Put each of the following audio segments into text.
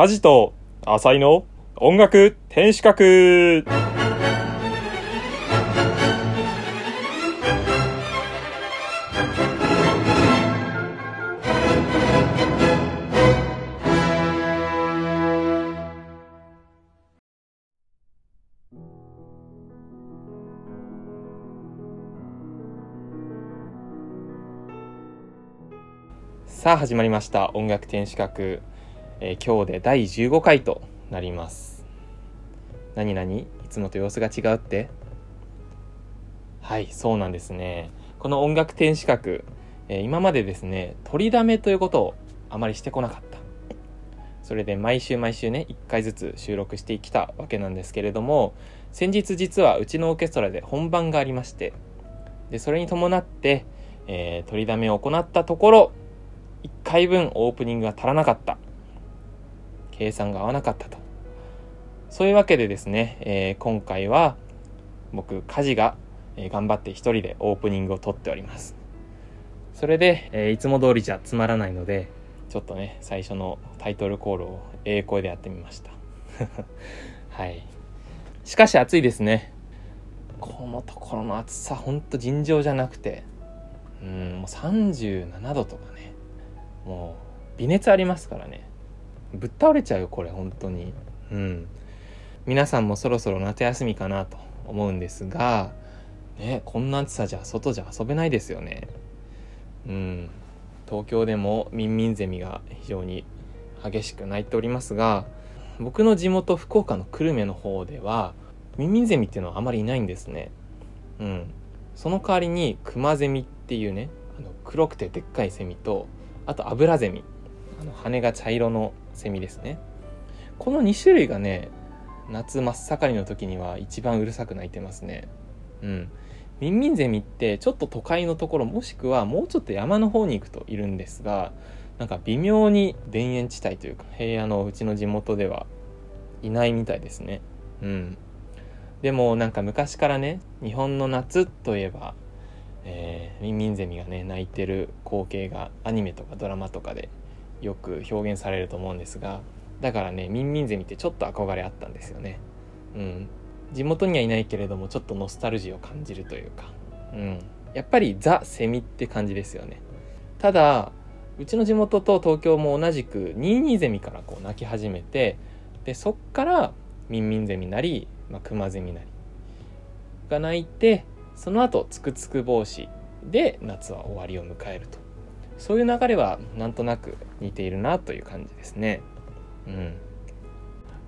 カジと浅井の音楽天守閣。さあ始まりました。音楽天守閣、えー今日で第15回となります。何々いつもと様子が違うって？はいそうなんですね。この音楽天守閣、えー今までですね取りだめということをあまりしてこなかった。それで毎週毎週ね1回ずつ収録してきたわけなんですけれども先日実はうちのオーケストラで本番がありましてでそれに伴って、えー取りだめを行ったところ1回分オープニングが足らなかった。計算が合わなかったと。そういうわけでですね、えー今回は僕家事が、頑張って一人でオープニングを撮っております。それで、えーいつも通りじゃつまらないのでちょっとね最初のタイトルコールをええ声でやってみました。はい。しかし暑いですね。このところの暑さほんと尋常じゃなくてうんもう37度とかね。もう微熱ありますからね。ぶっ倒れちゃうよこれ本当に。うん。皆さんもそろそろ夏休みかなと思うんですがねこんな暑さじゃ外じゃ遊べないですよね。うん。東京でもミンミンゼミが非常に激しく鳴いておりますが僕の地元福岡の久留米の方ではミンミンゼミっていうのはあまりいないんですね。うん。その代わりにクマゼミっていうねあの黒くてでっかいセミとあとアブラゼミ。あの羽が茶色のセミですね。この2種類がね夏真っ盛りの時には一番うるさく鳴いてますね。うん。ミンミンゼミってちょっと都会のところもしくはもうちょっと山の方に行くといるんですがなんか微妙に田園地帯というか平野のうちの地元ではいないみたいですね。うん。でもなんか昔からね日本の夏といえばえーミンミンゼミがね鳴いてる光景がアニメとかドラマとかでよく表現されると思うんですがだからねミンミンゼミってちょっと憧れあったんですよね。うん。地元にはいないけれどもちょっとノスタルジーを感じるというか。うん。やっぱりザ・セミって感じですよね。ただうちの地元と東京も同じくニーニーゼミからこう鳴き始めてでそっからミンミンゼミなり、まあ、クマゼミなりが鳴いてその後つくつく帽子で夏は終わりを迎えると。そういう流れはなんとなく似ているなという感じですね。うん。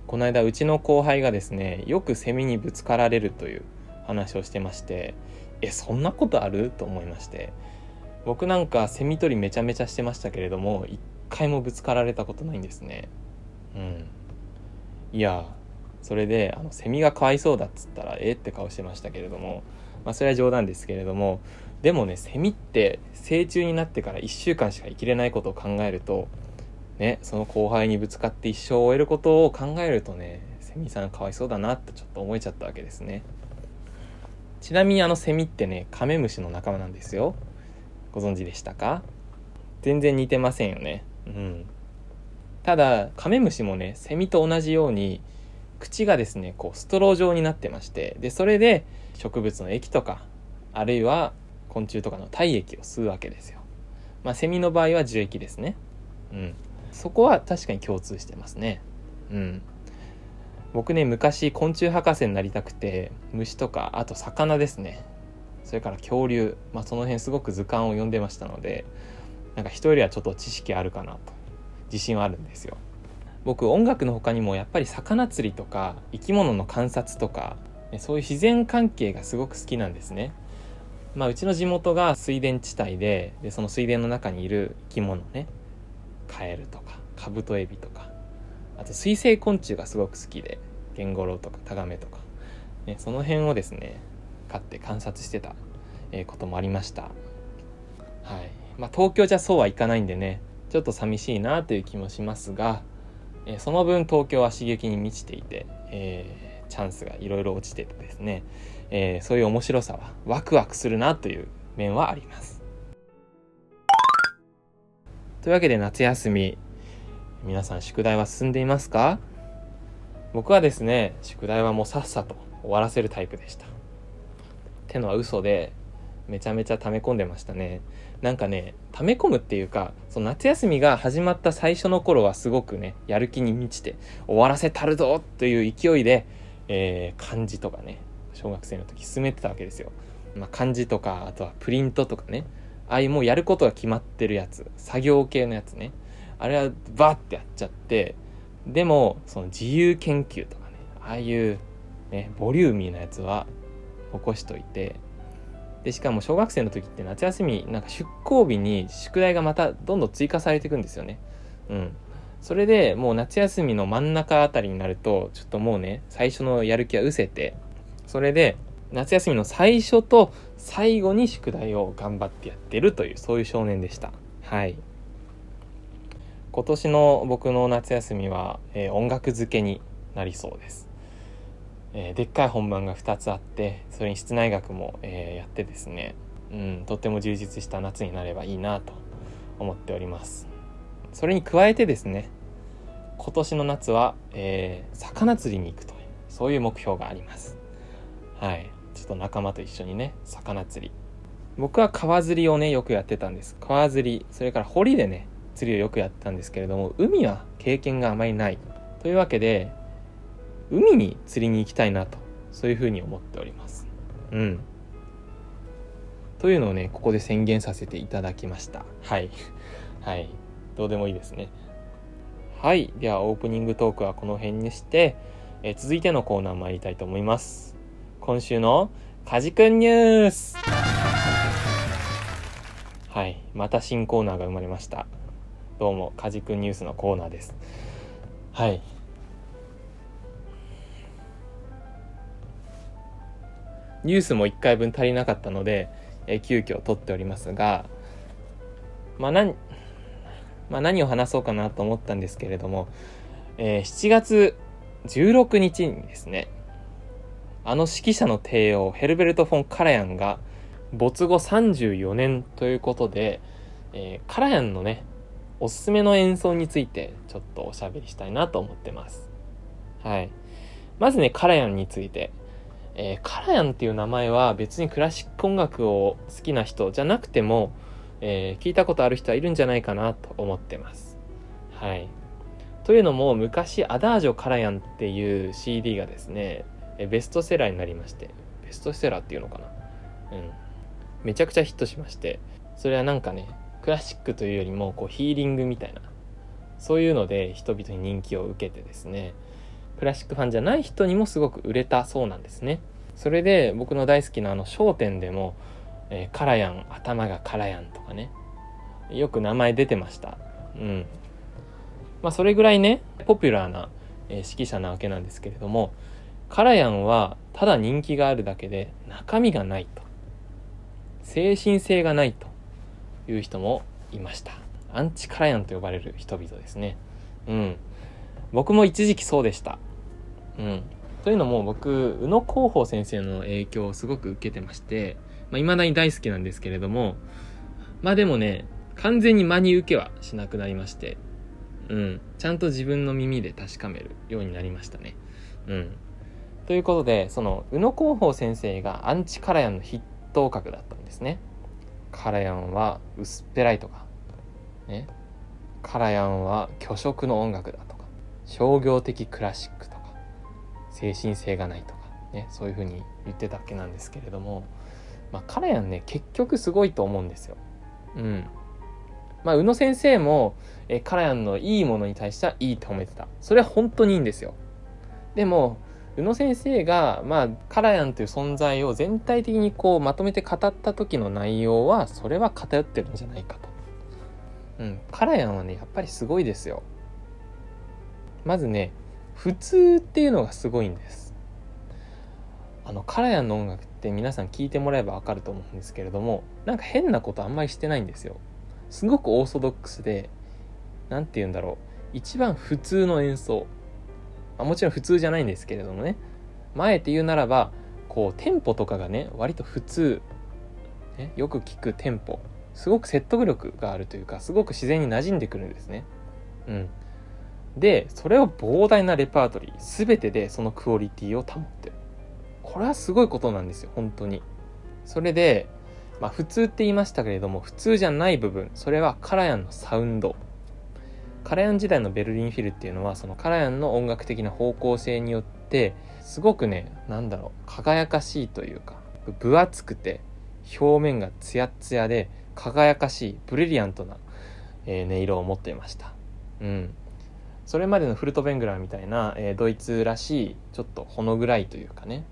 この間うちの後輩がですねよくセミにぶつかられるという話をしてましてえそんなことあると思いまして僕なんかセミ取りめちゃめちゃしてましたけれども一回もぶつかられたことないんですね。うん。いやそれであのセミがかわいそうだっつったらえって顔してましたけれどもまあそれは冗談ですけれどもでもねセミって成虫になってから1週間しか生きれないことを考えるとねその後輩にぶつかって一生を終えることを考えるとねセミさんかわいそうだなってちょっと思えちゃったわけですね。ちなみにあのセミってねカメムシの仲間なんですよ。ご存知でしたか？全然似てませんよね。うん。ただカメムシもねセミと同じように口がですねこうストロー状になってましてでそれで植物の液とかあるいは昆虫とかの体液を吸うわけですよ。まあセミの場合は樹液ですね。うん。そこは確かに共通してますね。うん。僕ね昔昆虫博士になりたくて虫とかあと魚ですね。それから恐竜、まあ、その辺すごく図鑑を読んでましたのでなんか人よりはちょっと知識あるかなと。自信はあるんですよ。僕音楽の他にもやっぱり魚釣りとか生き物の観察とかそういう自然関係がすごく好きなんですね。まあうちの地元が水田地帯ででその水田の中にいる生き物ねカエルとかカブトエビとかあと水生昆虫がすごく好きでゲンゴロウとかタガメとか、ね、その辺をですね飼って観察してたえこともありました。はい。まあ東京じゃそうはいかないんでねちょっと寂しいなという気もしますが、えその分東京は刺激に満ちていて、えーチャンスがいろいろ落ちててですね、えーそういう面白さはワクワクするなという面はあります。というわけで夏休み皆さん宿題は進んでいますか？僕はですね宿題はもうさっさと終わらせるタイプでした。ってのは嘘でめちゃめちゃ溜め込んでましたね。なんかね溜め込むっていうかその夏休みが始まった最初の頃はすごくねやる気に満ちて終わらせたるぞという勢いで、えー、漢字とかね小学生の時進めてたわけですよ、まあ、漢字とかあとはプリントとかね。ああいうもうやることが決まってるやつ。作業系のやつね。あれはバッてやっちゃって。でもその自由研究とかね。ああいうねボリューミーなやつは残しといて。でしかも小学生の時って夏休みなんか出校日に宿題がまたどんどん追加されていくんですよね。うん。それでもう夏休みの真ん中あたりになるとちょっともうね最初のやる気は失せて。それで夏休みの最初と最後に宿題を頑張ってやってるというそういう少年でした。はい。今年の僕の夏休みは、えー、音楽漬けになりそうです。えー、でっかい本番が2つあってそれに室内楽も、えー、やってですね、うん、とっても充実した夏になればいいなと思っておりますそれに加えてですね今年の夏は、えー、魚釣りに行くというそういう目標がありますはい。ちょっと仲間と一緒にね魚釣り。僕は川釣りをねよくやってたんです。川釣りそれから堀でね釣りをよくやったんですけれども海は経験があまりない。というわけで海に釣りに行きたいなとそういうふうに思っております。うん。というのをねここで宣言させていただきました。はい。はい。どうでもいいですね。はい。ではオープニングトークはこの辺にしてえ続いてのコーナー参りたいと思います。今週のカジくんニュース。はいまた新コーナーが生まれました。どうもカジくんニュースのコーナーです。はい。ニュースも1回分足りなかったので、え、急遽撮っておりますが、まあ何、まあ、何を話そうかなと思ったんですけれども、えー、7月16日にですね、あの指揮者の帝王、ヘルベルト・フォン・カラヤンが没後34年ということで、えー、カラヤンのね、おすすめの演奏についてちょっとおしゃべりしたいなと思ってます。はい。まずね、カラヤンについて。えー、カラヤンっていう名前は別にクラシック音楽を好きな人じゃなくても、えー、聞いたことある人はいるんじゃないかなと思ってます。はい。というのも昔アダージョ・カラヤンっていう CD がですねベストセラーになりまして。ベストセラーっていうのかな。うん。めちゃくちゃヒットしまして。それはなんかねクラシックというよりもこうヒーリングみたいな。そういうので人々に人気を受けてですね。クラシックファンじゃない人にもすごく売れたそうなんですね。それで僕の大好きなあの『笑点』でも、えー、カラヤン、頭がカラヤンとかね、よく名前出てました。うん。まあそれぐらいね、ポピュラーな、えー、指揮者なわけなんですけれども、カラヤンはただ人気があるだけで中身がないと。精神性がないという人もいました。アンチカラヤンと呼ばれる人々ですね。うん。僕も一時期そうでした。うん。というのも僕、宇野広報先生の影響をすごく受けてまして、まあ、未だに大好きなんですけれども、まあでもね、完全に真に受けはしなくなりまして、うん。ちゃんと自分の耳で確かめるようになりましたね。うん。ということで、その、宇野広報先生がアンチカラヤンの筆頭格だったんですね。カラヤンは薄っぺらいとか、ね。カラヤンは虚飾の音楽だとか。商業的クラシックとか精神性がないとかねそういうふうに言ってたわけなんですけれどもまあカラヤンね結局すごいと思うんですよ。うんまあ、宇野先生も、えカラヤンのいいものに対してはいいと褒めてた。それは本当にいいんですよ。でも、宇野先生が、まあ、カラヤンという存在を全体的にこうまとめて語った時の内容は、それは偏ってるんじゃないかと。うん。カラヤンはね、やっぱりすごいですよ。まずね普通っていうのがすごいんですあのカラヤンの音楽って皆さん聞いてもらえばわかると思うんですけれどもなんか変なことあんまりしてないんですよすごくオーソドックスで何て言うんだろう一番普通の演奏あもちろん普通じゃないんですけれどもね。前って言うならばこうテンポとかがね割と普通、ね、よく聞くテンポすごく説得力があるというかすごく自然に馴染んでくるんですね。うん。でそれを膨大なレパートリー全てでそのクオリティを保って。るこれはすごいことなんですよ本当に。それでまあ普通って言いましたけれども普通じゃない部分それはカラヤンのサウンド。カラヤン時代のベルリンフィルっていうのはそのカラヤンの音楽的な方向性によってすごくねなんだろう輝かしいというか分厚くて表面がツヤツヤで輝かしいブリリアントな、えー、音色を持っていました。うん。それまでのフルトベングラーみたいな、えー、ドイツらしいちょっとほの暗いというかね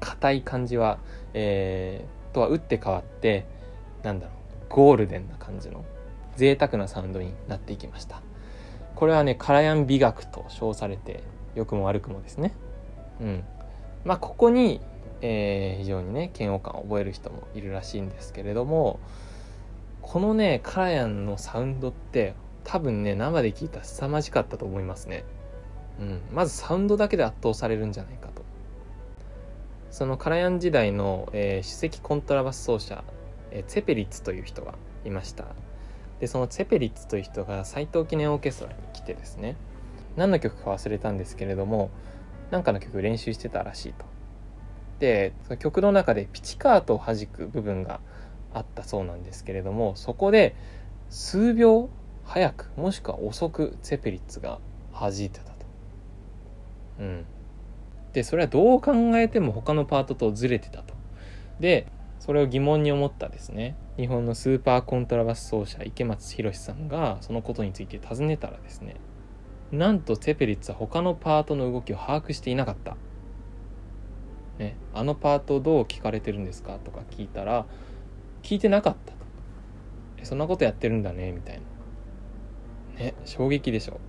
硬い感じは、えー、とは打って変わってなんだろうゴールデンな感じの贅沢なサウンドになっていきました。これはねカラヤン美学と称されて良くも悪くもですね。うん。まあここに、えー、非常にね嫌悪感を覚える人もいるらしいんですけれどもこのねカラヤンのサウンドって多分ね生で聞いたら凄まじかったと思いますね。うん。まずサウンドだけで圧倒されるんじゃないかと。そのカラヤン時代の、えー、首席コントラバス奏者、えー、ツェペリッツという人がいました。でそのツェペリッツという人が斎藤記念オーケストラに来てですね何の曲か忘れたんですけれども何かの曲練習してたらしいとでその曲の中でピチカートを弾く部分があったそうなんですけれどもそこで数秒早くもしくは遅くツェペリッツが弾いてたと。うん。でそれはどう考えても他のパートとずれてたと。でそれを疑問に思ったですね日本のスーパーコントラバス奏者池松宏さんがそのことについて尋ねたらですねなんとツェペリッツは他のパートの動きを把握していなかった。ね、あのパートどう聞かれてるんですかとか聞いたら聞いてなかったと。そんなことやってるんだねみたいな。ね衝撃でしょ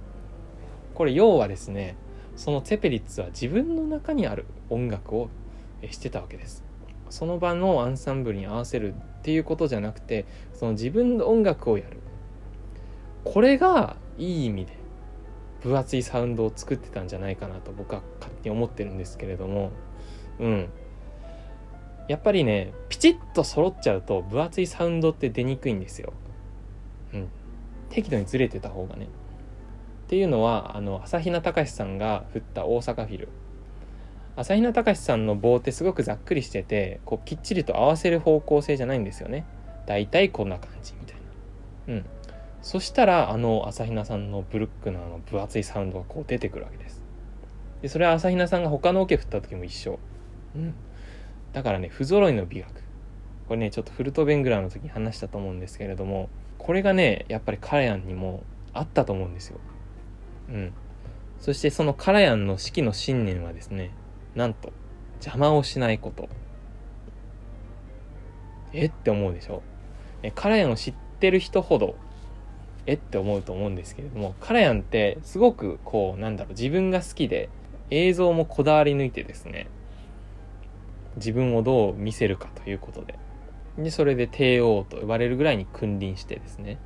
これ要はですねそのツェペリッツは自分の中にある音楽をしてたわけですその場のアンサンブルに合わせるっていうことじゃなくてその自分の音楽をやる。これがいい意味で分厚いサウンドを作ってたんじゃないかなと僕は勝手に思ってるんですけれども。うん。やっぱりねピチッと揃っちゃうと分厚いサウンドって出にくいんですよ。うん。適度にずれてた方がね。っていうのはあの朝比奈隆さんが振った大阪フィル。朝比奈隆さんの棒ってすごくざっくりしててこうきっちりと合わせる方向性じゃないんですよね。だいたいこんな感じみたいな。うん。そしたらあの朝比奈さんのブルックのあの分厚いサウンドがこう出てくるわけです。でそれは朝比奈さんが他のオケ振った時も一緒。うん。だからね不揃いの美学。これねちょっとフルトベングラーの時に話したと思うんですけれどもこれがねやっぱりカラヤンにもあったと思うんですよ。うん。そしてそのカラヤンの指揮の信念はですねなんと邪魔をしないこと。え？って思うでしょ？えカラヤンを知ってる人ほど。え？って思うと思うんですけれどもカラヤンってすごくこうなんだろう自分が好きで映像もこだわり抜いてですね自分をどう見せるかということで。でそれで帝王と呼ばれるぐらいに君臨してですね、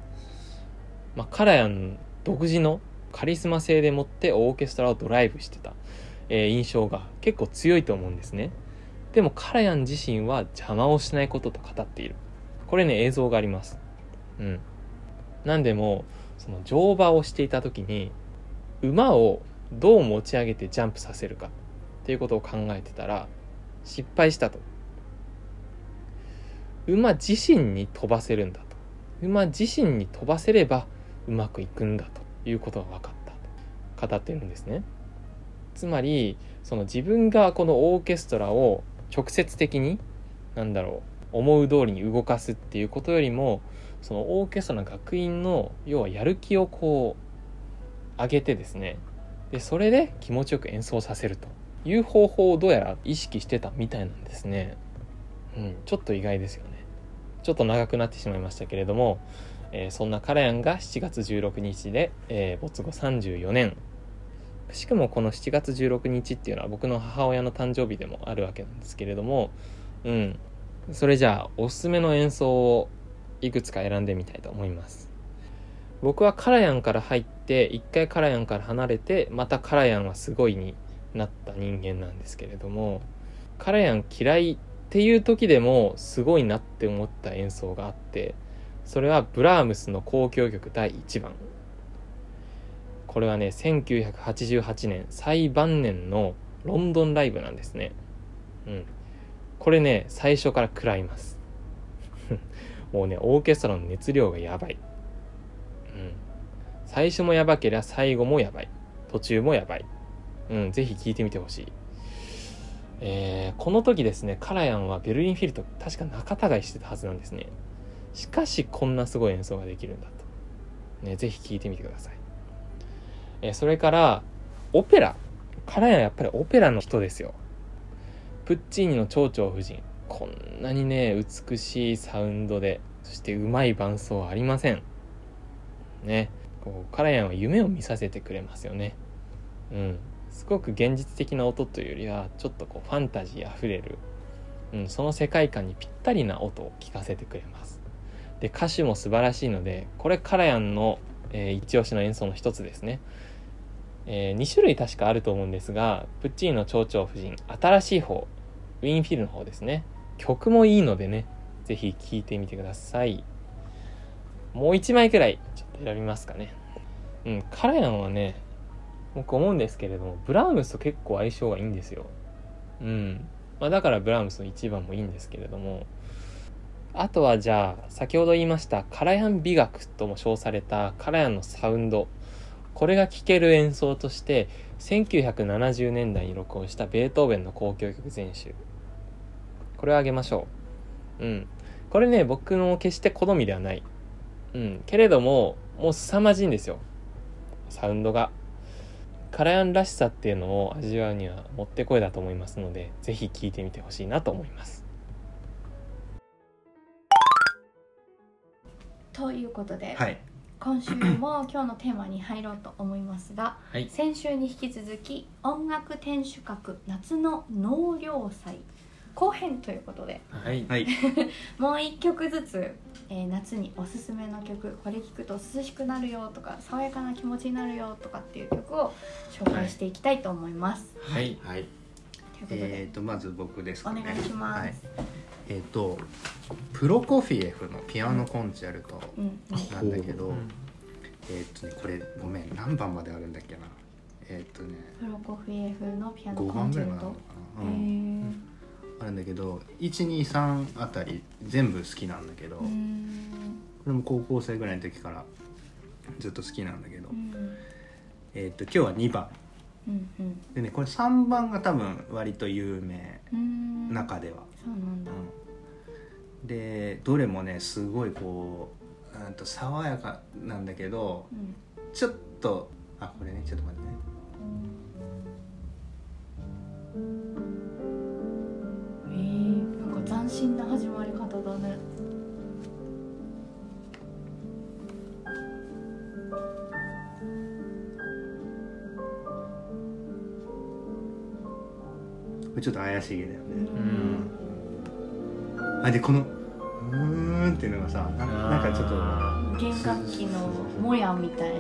まあ、カラヤン独自のカリスマ性でもってオーケストラをドライブしてた、えー、印象が結構強いと思うんですね。でもカラヤン自身は邪魔をしないことと語っている。これね映像があります。うん。なんでもその乗馬をしていた時に馬をどう持ち上げてジャンプさせるか。っていうことを考えてたら失敗したと。馬自身に飛ばせるんだと。馬自身に飛ばせればうまくいくんだということが分かったと。語ってるんですね。つまりその自分がこのオーケストラを直接的に何だろう思う通りに動かすっていうことよりもそのオーケストラの楽員の要はやる気をこう上げてですねでそれで気持ちよく演奏させるという方法をどうやら意識してたみたいなんですね。うん、ちょっと意外ですよね。ちょっと長くなってしまいましたけれども、えー、そんなカラヤンが7月16日で、えー、没後34年。しかもこの7月16日っていうのは僕の母親の誕生日でもあるわけなんですけれども、うん。それじゃあ、おすすめの演奏をいくつか選んでみたいと思います。僕はカラヤンから入って、一回カラヤンから離れて、またカラヤンはすごいになった人間なんですけれども、カラヤン嫌いっていう時でもすごいなって思った演奏があってそれはブラームスの交響曲第1番これはね1988年最晩年のロンドンライブなんですね。うん。これね最初から食らいます。もうねオーケストラの熱量がやばい。うん。最初もやばけりゃ最後もやばい。途中もやばい。うんぜひ聴いてみてほしい。えーこの時ですねカラヤンはベルリンフィルと確か仲違いしてたはずなんですね。しかしこんなすごい演奏ができるんだと。ねぜひ聴いてみてください。えそれからオペラ。カラヤンはやっぱりオペラの人ですよ。プッチーニの蝶々夫人。こんなにね美しいサウンドでそしてうまい伴奏はありません。ね。こうカラヤンは夢を見させてくれますよね。うん。すごく現実的な音というよりはちょっとこうファンタジーあふれる、うん、その世界観にぴったりな音を聞かせてくれます。で歌詞も素晴らしいのでこれカラヤンの、えー一押しの演奏の一つですね。え2種類確かあると思うんですがプッチーニの蝶々夫人新しい方ウィンフィルの方ですね。曲もいいのでねぜひ聴いてみてください。もう1枚くらいちょっと選びますかね。うんカラヤンはね僕思うんですけれどもブラームスと結構相性がいいんですよ。うん。まあだからブラームスの1番もいいんですけれども。あとはじゃあ先ほど言いましたカラヤン美学とも称されたカラヤンのサウンド。これが聴ける演奏として1970年代に録音したベートーベンの交響曲全集。これをあげましょう。うん。これね僕の決して好みではない。うん。けれどももう凄まじいんですよ。サウンドが。カラヤンらしさっていうのを味わうにはもってこいだと思いますのでぜひ聴いてみてほしいなと思います。ということで、はい今週も今日のテーマに入ろうと思いますがはい。先週に引き続き音楽天守閣夏の納涼祭後編ということではい。はい。もう一曲ずつ、えー夏におすすめの曲これ聴くと涼しくなるよとか爽やかな気持ちになるよとかっていう曲を紹介していきたいと思います、はい。はい。ということで、えっ、とまず僕ですかね。お願いします。はい、えっ、とプロコフィエフのピアノコンチェルトうんうんなんだけど、うんえっ、とねこれごめん何番まであるんだっけな。えっ、とねプロコフィエフのピアノ5コン番チェルト。ぐらいまであるのかへな、うん、ー。あるんだけど123あたり全部好きなんだけど、これも高校生ぐらいの時からずっと好きなんだけど、うん。えっ、と今日は2番うんうん。でねこれ3番が多分割と有名。中では、そうなんだ。うん。でどれもねすごいこううんと爽やかなんだけどうん。ちょっとあこれねちょっと待ってね。えー、なんか斬新な始まり方だねちょっと怪しげだよね、うん。あでこのうーんっていうのがさななんかちょっとあ弦楽器のもやみたいな。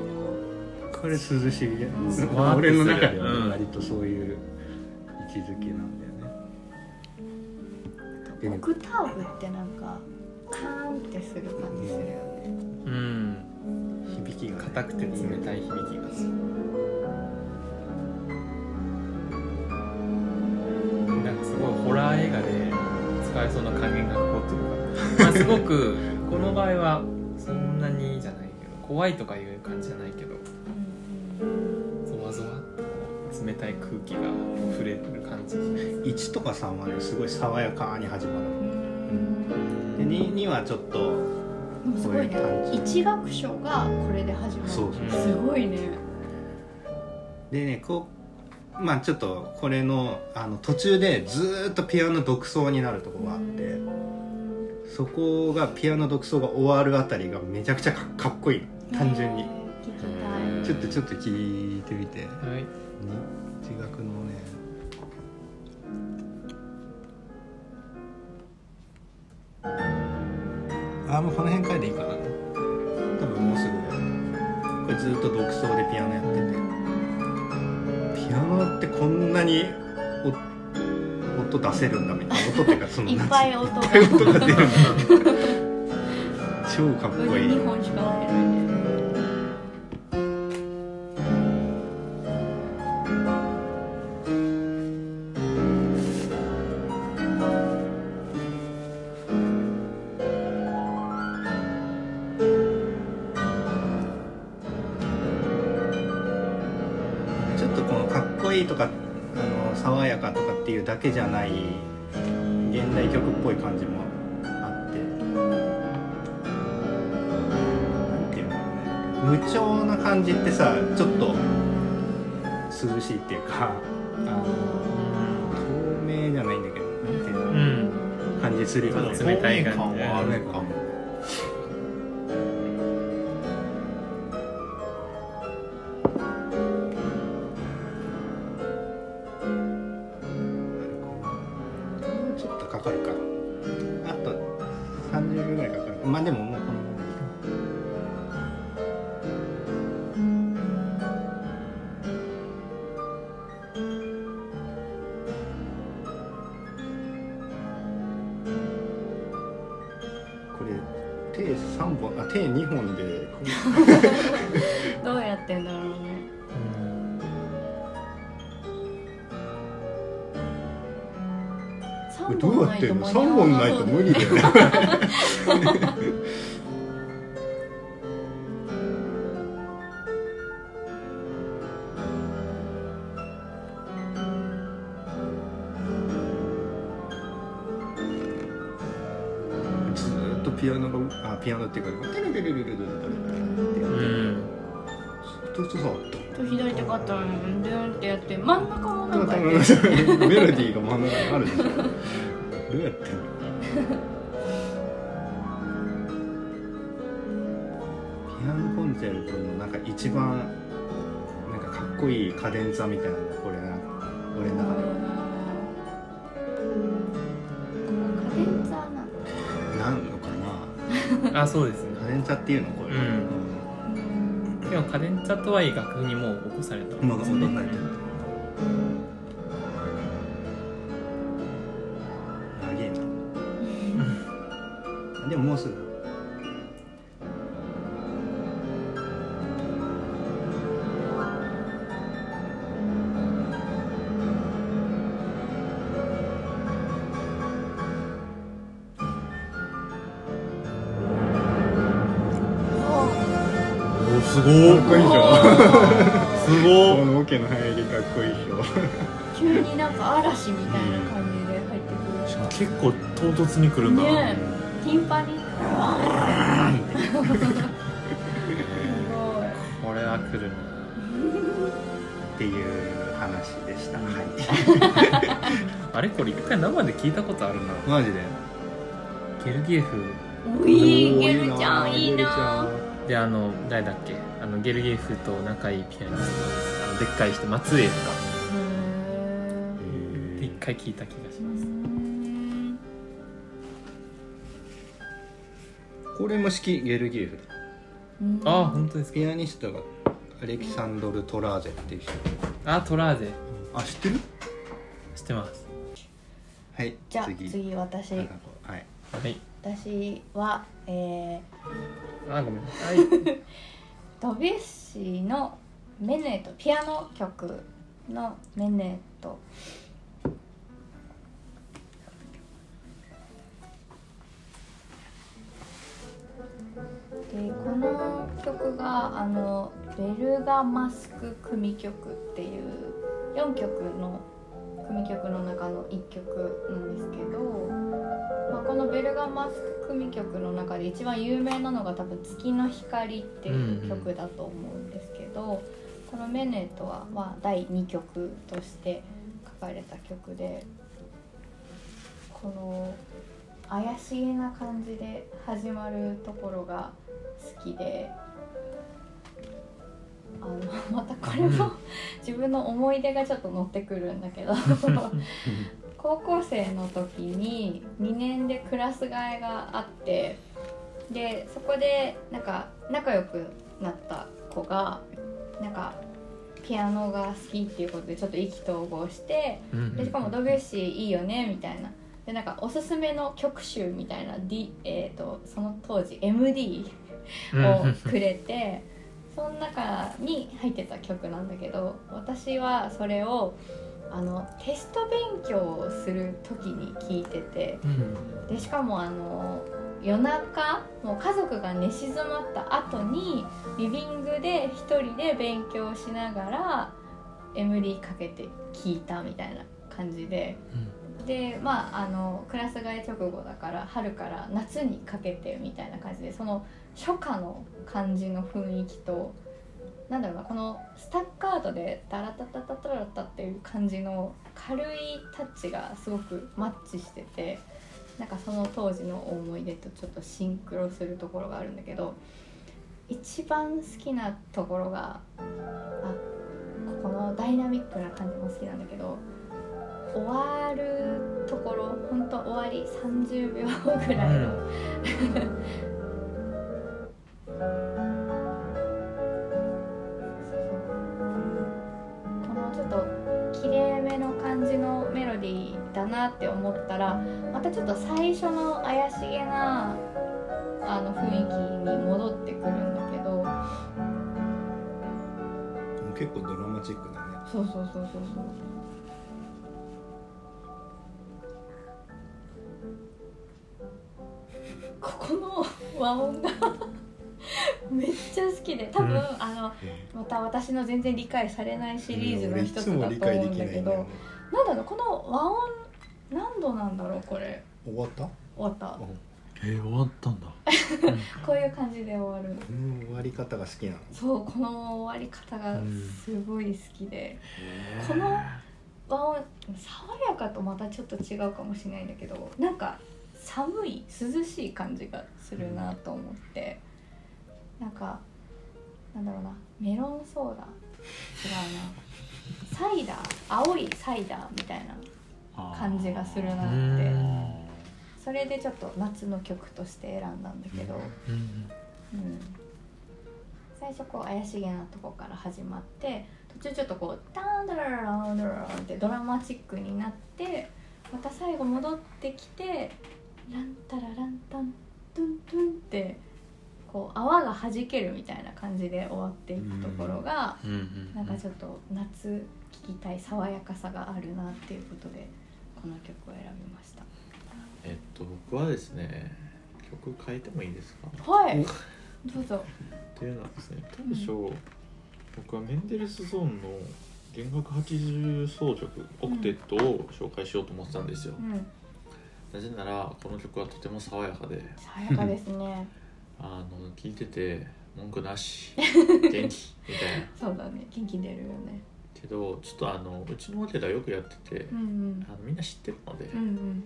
これ涼しげ、うん。俺の中ではね、うん。割とそういう位置づけなんだよね。でねオクターブってなんかカーンってする感じするよね。ーうん。響きが、ね、硬くて冷たい響きがする使えそうな還元楽譜っていうか、まあ、すごくこの場合はそんなにじゃないけど怖いとかいう感じじゃないけどゾワゾワっと冷たい空気が触れる感じ。1とか3はねすごい爽やかに始まるうん。で 2, 2はちょっとすごいね。一楽章がこれで始まる。そうそう。すごいね。でねこうまあちょっとこれのあの途中でずーっとピアノ独奏になるとこがあってそこがピアノ独奏が終わるあたりがめちゃくちゃかかっこいい単純に。ちょっとちょっと聞いてみて。はい。自学のね。あもうこの辺からでいいかな。多分もうすぐこれずっと独奏でピアノやっててピアノってこんなにお音出せるんだみたいな音っていうかそのいっぱい音がいっぱい音が出るんだ。超かっこいいけじゃない現代曲っぽい感じもあって。なんていうのかな。無調な感じってさちょっと涼しいっていうかあの透明じゃないんだけどなんていうの、うん。感じするよ冷たい感じ。透ないと本ないと無理だよね。ずっとピアノがあピアノっていうかテレテレテレテレテレテレってやっっと左手があったらってやって真ん中メロディーが真ん中にあるでしょ。ノコンチェルトのなんか一番なんかかっこいいカデンツァみたいなのがこれな俺の中で。カデンツァーななんのかな？あそうですね。カデンツァっていうのこれ、うん。でもカデンツァとはいい楽譜にもう起こされた。うん、まだそんなになってる長えな。でももうすぐおかっこいいでしょすこのオケの入りかっこいいでしょ急になんか嵐みたいな感じで。入ってくる結構唐突に来るんだな、ねえ。ティンパニすごい。これは来る。なっていう話でした、はいあれ？これ一回生で聞いたことあるな。マジで。ゲルギエフ。おいい。ゲルちゃんいいなんであの誰だっけ？あのゲルギエフと仲いいピアニストです。あのでっかい人松江とか。へで一回聞いた気がします。これも式ゲルギエフだ。あ本当ですか？ピアニストがアレキサンドル・トラーゼっていう人。あトラーゼ。あ知ってる？知ってます。はいじゃあ次。次私。はい。はい。私はえあごめんはい、ドビュッシーの「メネート」ピアノ曲の「メネート」でこの曲があのベルガマスク組曲っていう4曲の組曲の中の1曲なんですけど、まあ、このベルガマスク組曲の中で一番有名なのが多分「月の光」っていう曲だと思うんですけど、この「メネトは」ま、第2曲として書かれた曲でこの怪しげな感じで始まるところが好きで。あのまたこれも、うん。自分の思い出がちょっと乗ってくるんだけど。高校生の時に2年でクラス替えがあってでそこでなんか仲良くなった子がなんかピアノが好きっていうことでちょっと意気投合してでしかもドビュッシーいいよねみたいな。でなんかおすすめの曲集みたいな、D えー、とその当時 MD をくれてその中に入ってた曲なんだけど私はそれをあのテスト勉強をする時に聞いててでしかもあの夜中もう家族が寝静まった後にリビングで一人で勉強しながら MD かけて聴いたみたいな感じで。でまああのクラス替え直後だから春から夏にかけてみたいな感じでその初夏の感じの雰囲気となんだろうなこのスタッカートでダラタタタタラタっていう感じの軽いタッチがすごくマッチしててなんかその当時の思い出とちょっとシンクロするところがあるんだけど一番好きなところがあこのダイナミックな感じも好きなんだけど終わるところ本当終わり30秒ぐらいの、のちょっと綺麗めの感じのメロディーだなって思ったらまたちょっと最初の怪しげなあの雰囲気に戻ってくるんだけど結構ドラマチックだね。そうそうそうそうそう。ここの和音がまた私の全然理解されないシリーズの一つだと思うんだけど、なんだろうこの和音何度なんだろうこれ。終わった？終わった。えー、終わったんだ。こういう感じで終わる。この終わり方が好きなの。そうこの終わり方がすごい好きで、この和音爽やかとまたちょっと違うかもしれないんだけどなんか寒い涼しい感じがするなと思って、なんかなんだろうな。メロンソーダ。違うな。サイダー。青いサイダーみたいな感じがするなって。それでちょっと夏の曲として選んだんだけど、うんうん、最初こう怪しげなとこから始まって途中ちょっとこうタンダララランダラランってドラマチックになってまた最後戻ってきてランタラランタントゥントゥンってこう泡が弾けるみたいな感じで終わっていくところがうんうんなんかちょっと夏聴きたい爽やかさがあるなっていうことでこの曲を選びました。えっと僕はですね曲変えてもいいですか？はい。どうぞ。っていうのはですね当初、僕はメンデルスゾーンの弦楽80奏曲オクテットを紹介しようと思ってたんですよ、うん、なぜならこの曲はとても爽やかで。爽やかですね。あの聴いてて文句なし 元気みたいな。そうだね元気出るよね。けどちょっとあのうちのオケではよくやってて、うんうん。あのみんな知ってるので、うんうん。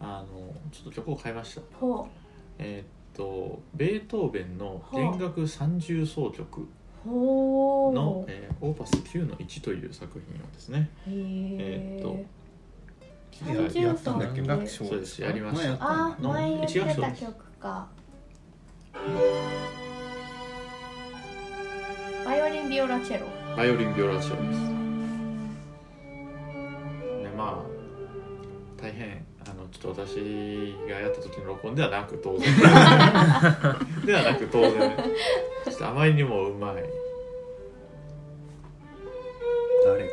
あのちょっと曲を変えました。ほえーっとベートーベンの弦楽三重奏曲うほう。の、えーオーパス9の1という作品をですね。へええーっと三重奏やったんだっけ楽章そうですやりまし前やたったあ前言って一楽章たです曲かバイオリンビオラチェロバイオリンビオラチオうです、ん。ねまあ大変あのちょっと私がやった時の録音ではなく当然。ではなく当然。ちょっとあまりにもうまい。誰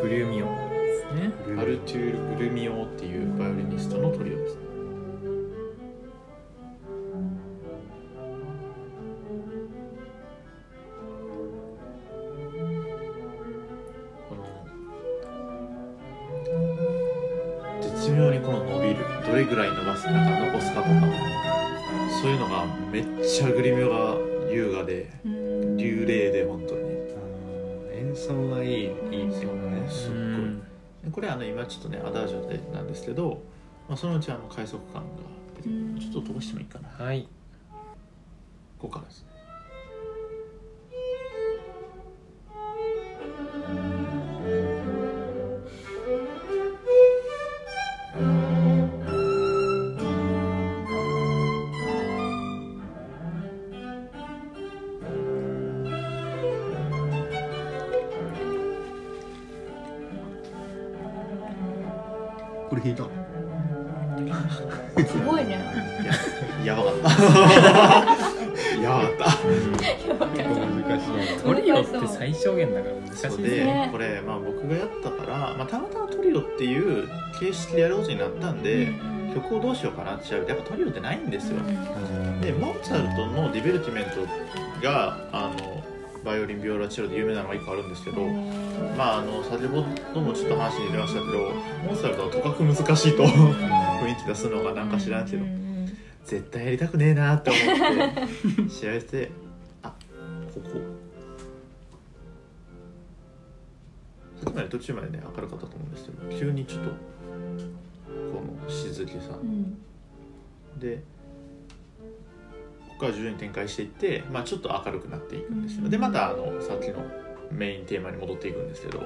グルーミオンですね。アルトゥール・グルミオっていうバイオリニストのトリオですねあの今ちょっとねアダージョでなんですけど、まあ、そのうちあの快速感が出てくる。うん。ちょっと飛ばしてもいいかな。はい。ここからですねまあ、たまたまトリオっていう形式でやることになったんで、曲をどうしようかなって調べてやっぱトリオってないんですよ、でモーツァルトの「ディベルティメントが」あのバイオリンビオラチェロで有名なのが1個あるんですけど、まああの先ほどもちょっと話に出ましたけどモーツァルトはとかく難しいと雰囲気出すのがなんか知らんけど絶対やりたくねえなって思って試合して途中までね明るかったと思うんですけど急にちょっとこの静けさ。うん。でここから徐々に展開していって、まあ、ちょっと明るくなっていくんですよ、うん。でまたあのさっきのメインテーマに戻っていくんですけど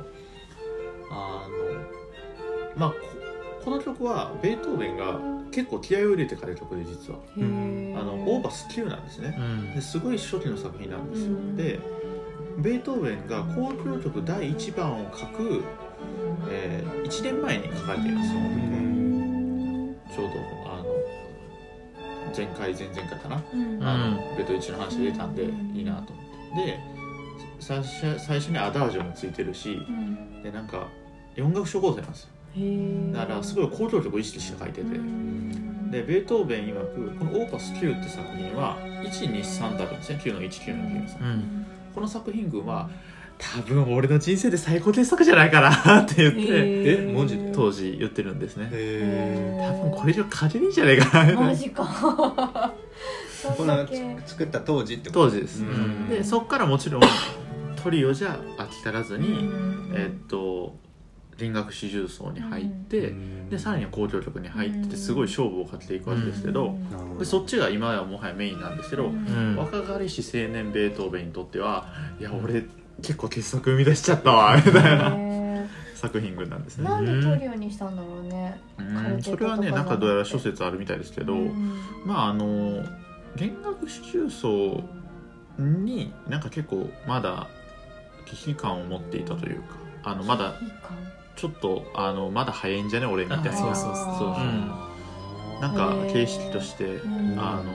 あのまあここの曲はベートーベンが結構気合を入れて書いた曲で実は。あのオーバス9なんですね。うん。ですごい初期の作品なんですよ、うん。でベートーベンが交響曲第1番を書く、え1年前に書かれていますその時はちょうどあの前回前々回かな？うん。あのうん。ベト1の話で出たんでうん。いいなと思って。で最初最初にアダージョもついてるしうん。でなんか音楽処方箋なんですよ。だからすごい交響曲を意識して書いてて。うん。でベートーベン曰くこの「オーパス9」って作品は123ってあるんですね。9の19の9の3うんこの作品群は多分俺の人生で最高傑作じゃないかなって言ってへー。えマジで当時言ってるんですね。へ多分これ以上書けねえんじゃねえかな。マジか。えこのつ作った当時ってこと？当時です、うん。でそっからもちろんトリオじゃ飽き足らずに、えっと弦楽四重奏に入って、でさらには交響曲に入っててすごい勝負をかけていくわけですけど、でそっちが今はもはやメインなんですけど、うん。若かりし青年ベートーベンにとってはいや俺結構傑作生み出しちゃったわみたいな。作品群なんですね。なんでトリオにしたんだろうね。うん。それはねなんかどうやら諸説あるみたいですけど、うん。まああの弦楽四重奏になんか結構まだ危機感を持っていたというかあのまだちょっとあのまだ早いんじゃね俺みたいな。あそうそうそうなんか形式としてうん。あの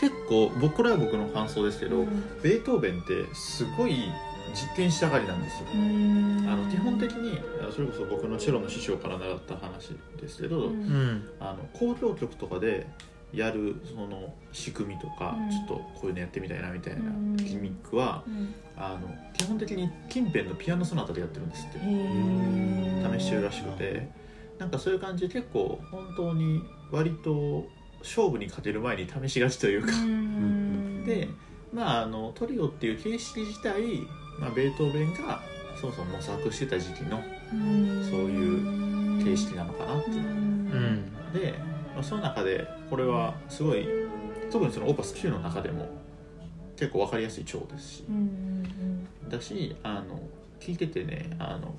結構僕これは僕の感想ですけど、うん。ベートーベンってすごい実験したがりなんですよ。うん。あの基本的にそれこそ僕のチェロの師匠から習った話ですけど、うん。うん。あの交響曲とかでやるその仕組みとか、うん。ちょっとこういうのやってみたいなみたいなうん。ギミックは、うん。あの基本的に近辺のピアノソナタでやってるんですって。試してるらしくて。なんかそういう感じで結構本当に割と勝負に勝てる前に試しがちというか、うん。でまああのトリオっていう形式自体、まあ、ベートーベンがそもそも模索してた時期のうん。そういう形式なのかなって。いうう。うん。で、まあ、その中でこれはすごい特にそのオーパス9の中でも結構分かりやすい調ですし。うんうんだしあの聞いててねあの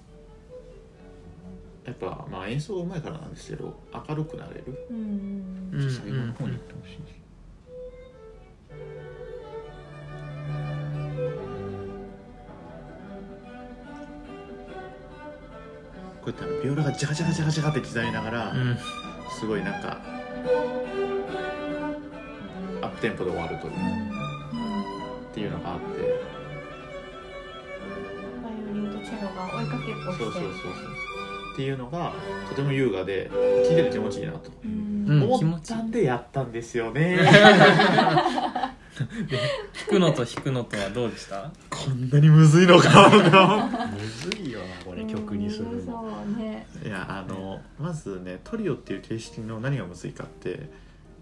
やっぱ、まあ、演奏がうまいからなんですけど明るくなれる。うんうんうん。最後の方に行ってほしい、こうやってビオラがジャカジャカジャカジャカって刻みながら、うんすごいなんかアップテンポで終わるというっていうのがあって。バイオリンとチェロが追いかけっこして。そうそうそうそう。っていうのがとても優雅で聴いてて気持ちいいなと。思気持ちいいったんでやったんですよね 弾くのと弾くのとはどうでした？こんなにむずいのかむずいよなこれ曲にするの。そうねいやあのまずねトリオっていう形式の何がむずいかって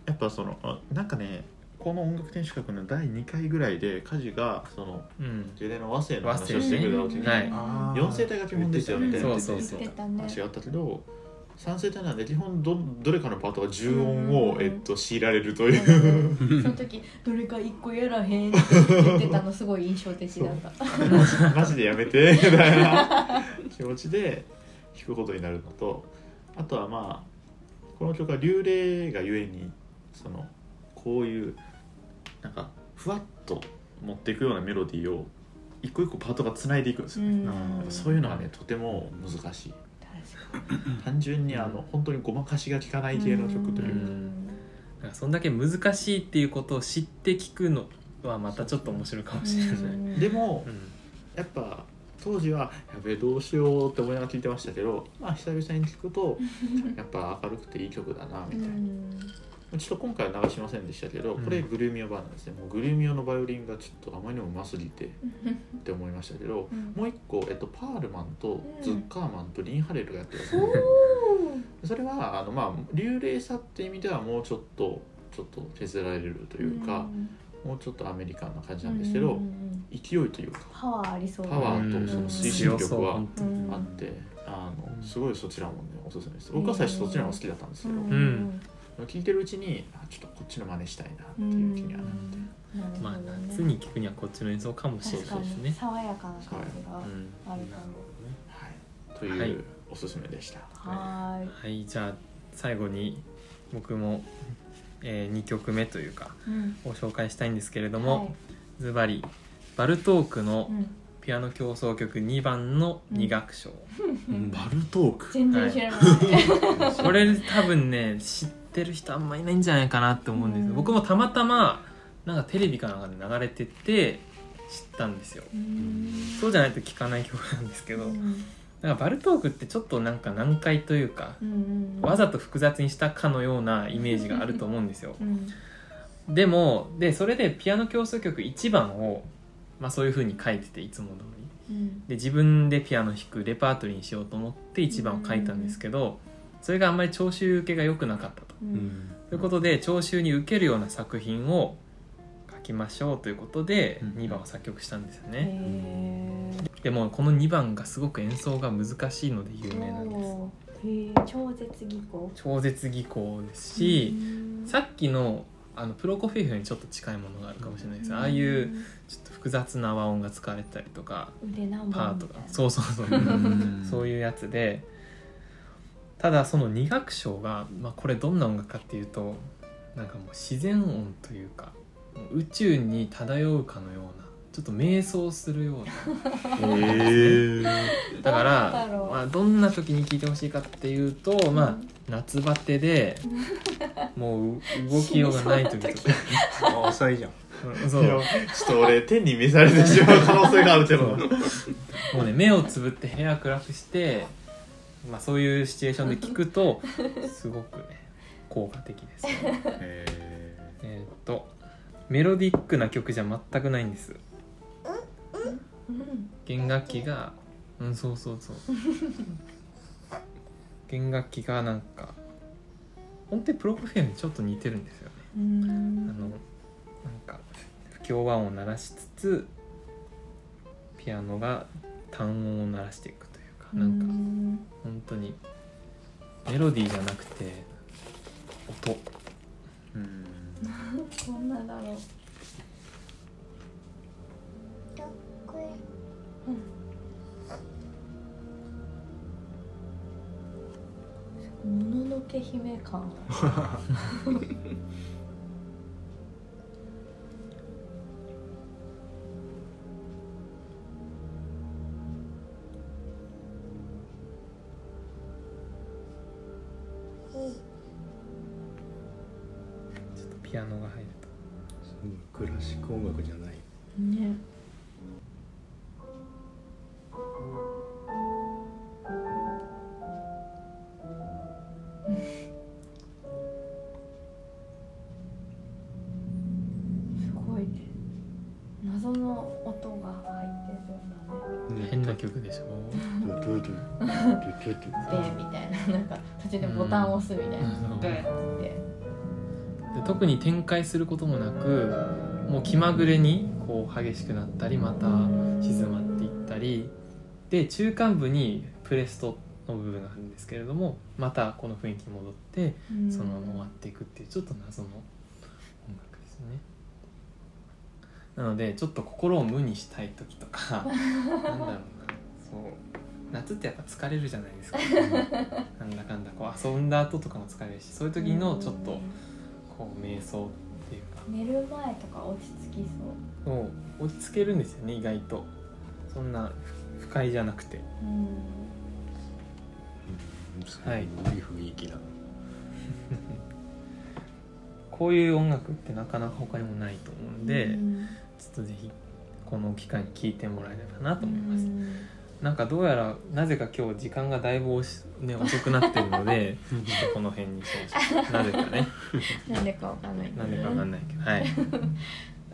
やっぱそのあなんかねこの音楽天守閣の第2回ぐらいでカジがそのうん。ジュレの和声の話をしてくれた時に、はいあー四声帯が基本ですよみたいなそうそうそう。言ってたね。話があったけど3声帯なんで基本どどれかのパートが重音を、うん。えっと、強いられるという。その時どれか一個やらへんって言ってたのすごい印象的だった。マジでやめて みたいな気持ちで弾くことになるのとあとはまあこの曲は流麗がゆえにそのこういうなんかふわっと持っていくようなメロディーを一個一個パートがつないでいくんですよ、うん。やっぱそういうのがねとても難しい 単純にあの本当にごまかしが効かない系の曲という。か、なんかそんだけ難しいっていうことを知って聞くのはまたちょっと面白いかもしれない、でもうん。やっぱ当時はやべえどうしようって思いながら聴いてましたけどまあ久々に聴くとやっぱ明るくていい曲だなみたいな、ちょっと今回は流しませんでしたけど、これグルミオ版なんですね。もうグルミオのバイオリンがちょっとあまりにもうますぎてって思いましたけど、うん。もう一個、えっと、パールマンとズッカーマンとリンハレルがやってるんですおね、ー。それはあの、まあ、流麗さって意味ではもうちょっとちょっと削られるというか、ん。もうちょっとアメリカンな感じなんですけど、勢いというかパワーありそう。パワーとその推進力はあって、あうん。のすごいそちらもねおすすめです。僕は最初そっちの方が好きだったんですけど、ん聞いてるうちにあちょっとこっちの真似したいなっていう気にはなって、ねまあ夏に聞くにはこっちの演奏かもしれないですね。爽やかな感じがうんあるかも。はい、という、はいおすすめでした。はーい。はい。じゃあ最後に僕も、え2曲目というかうん。を紹介したいんですけれどはもズバリバルトークのいうん。ピアノ協奏曲2番の2楽章、バルトーク？全然知らない。これ多分ね知ってる人あんまいないんじゃないかなって思うんですよ、うん。僕もたまたまなんかテレビかなんかで流れてて知ったんですよ。うん。そうじゃないと聞かない曲なんですけど、うん。だからバルトークってちょっとなんか難解というかうんわざと複雑にしたかのようなイメージがあると思うんですよ。うん。でもでそれでピアノ協奏曲1番を、まあ、そういう風に書いてていつも通り。うん。で自分でピアノ弾くレパートリーにしようと思って1番を書いたんですけどそれがあんまり聴衆受けが良くなかったと。いうことで聴衆に受けるような作品を書きましょうということでうん。2番を作曲したんですよね、でもこの2番がすごく演奏が難しいので有名なんです。超絶技巧。超絶技巧ですし、うん。さっきのあのプロコフィエフにちょっと近いものがあるかもしれないです。ああいうちょっと複雑な和音が使われてたりとかパートがそうそうそう。そういうやつでただその2楽章が、まあ、これどんな音楽かっていうとなんかもう自然音というか宇宙に漂うかのようなちょっと瞑想するような。へえだからまあ、どんな時に聴いてほしいかっていうと、まあ夏バテでもう動きようがない時。とかあ浅いじゃん。うんそう。ちょっと俺天に召されてしまう可能性があるけど。もうね目をつぶって部屋暗くして、まあ、そういうシチュエーションで聞くとすごくね効果的です、ね、へえーっとメロディックな曲じゃ全くないんです。うん弦楽器がうんそうそうそう。弦楽器がなんか本当にプロコフィアにちょっと似てるんですよね。うあんのなんか不協和音を鳴らしつつピアノが単音を鳴らしていくとなんかうん。本当にメロディーじゃなくて音。えうん。こんなだろう。うん。もののけ姫感 タンを押すみたいな。で特に展開することもなくもう気まぐれにこう激しくなったりまた静まっていったりで中間部にプレストの部分があるんですけれどもまたこの雰囲気に戻ってそのまま終わっていくっていうちょっと謎の音楽ですね。なのでちょっと心を無にしたい時とか なんだろうな。そう夏ってやっぱ疲れるじゃないですか。なんだかんだこう遊んだ後とかも疲れるしそういう時のちょっとこう瞑想っていうか。寝る前とか落ち着きそう。を落ち着けるんですよね意外と。そんな不快じゃなくて。うん。すごいはい雰囲気だ。こういう音楽ってなかなか他にもないと思うんで、うん。ちょっとぜひこの機会に聴いてもらえればなと思います、うんなんかどうやらなぜか今日時間がだいぶ押し、ね、遅くなってるので ちょっとこの辺にしましたなぜかね。なんでかわかんないなんでかわかんないけど。はい。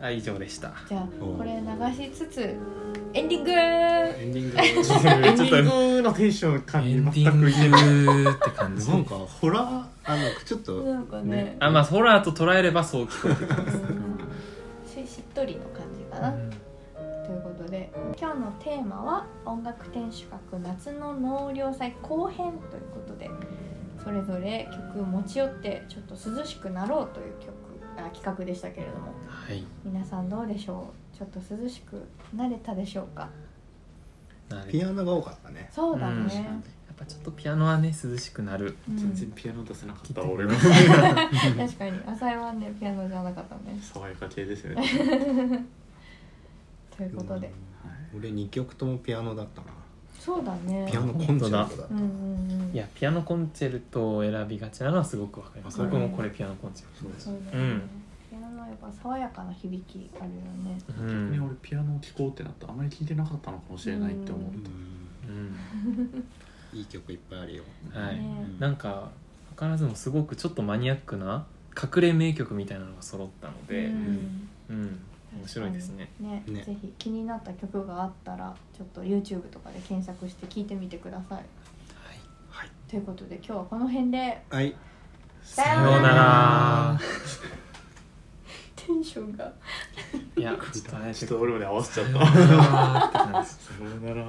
あ以上でした。じゃあおうこれ流しつつエンディング。エンディング。エンディング。のテンション感エンデじ全くィングって感じなんかホラーあのちょっとなんかね。ねあまあホラーと捉えればそう聞こえてきます、ししっとりの感じかな、ことで今日のテーマは音楽天守閣夏の納涼祭後編ということでそれぞれ曲を持ち寄ってちょっと涼しくなろうという曲あ企画でしたけれどもはい。皆さんどうでしょう？ちょっと涼しくなれたでしょうか？ピアノが多かったね。そうだね、やっぱちょっとピアノはね涼しくなる。うん。全然ピアノ出せなかった俺の 確かに。浅井はねピアノじゃなかったね。爽やか系ですよね ということで、うん俺2曲ともピアノだったな。そうだね。ピアノコンチェルトだ。ったうんうんうん。いやピアノコンチェルトを選びがちなのはすごくわかります。僕もこれピアノコンチェルそうです。そうだね、うん。ピアノのやっぱ爽やかな響きあるよね。逆にん、俺ピアノを聴こうってなったらあまり聴いてなかったのかもしれないって思うういい曲いっぱいあるよ。はい、ね。なんか図らずもすごくちょっとマニアックな隠れ名曲みたいなのが揃ったので、うん。うん面白いですね。ねね。ぜひ気になった曲があったらちょっと YouTube とかで検索して聴いてみてください。はい。ということで今日はこの辺で。はい。ささようなら。テンションが。いやちょっとあれちょっと俺まで合わせちゃった。さようなら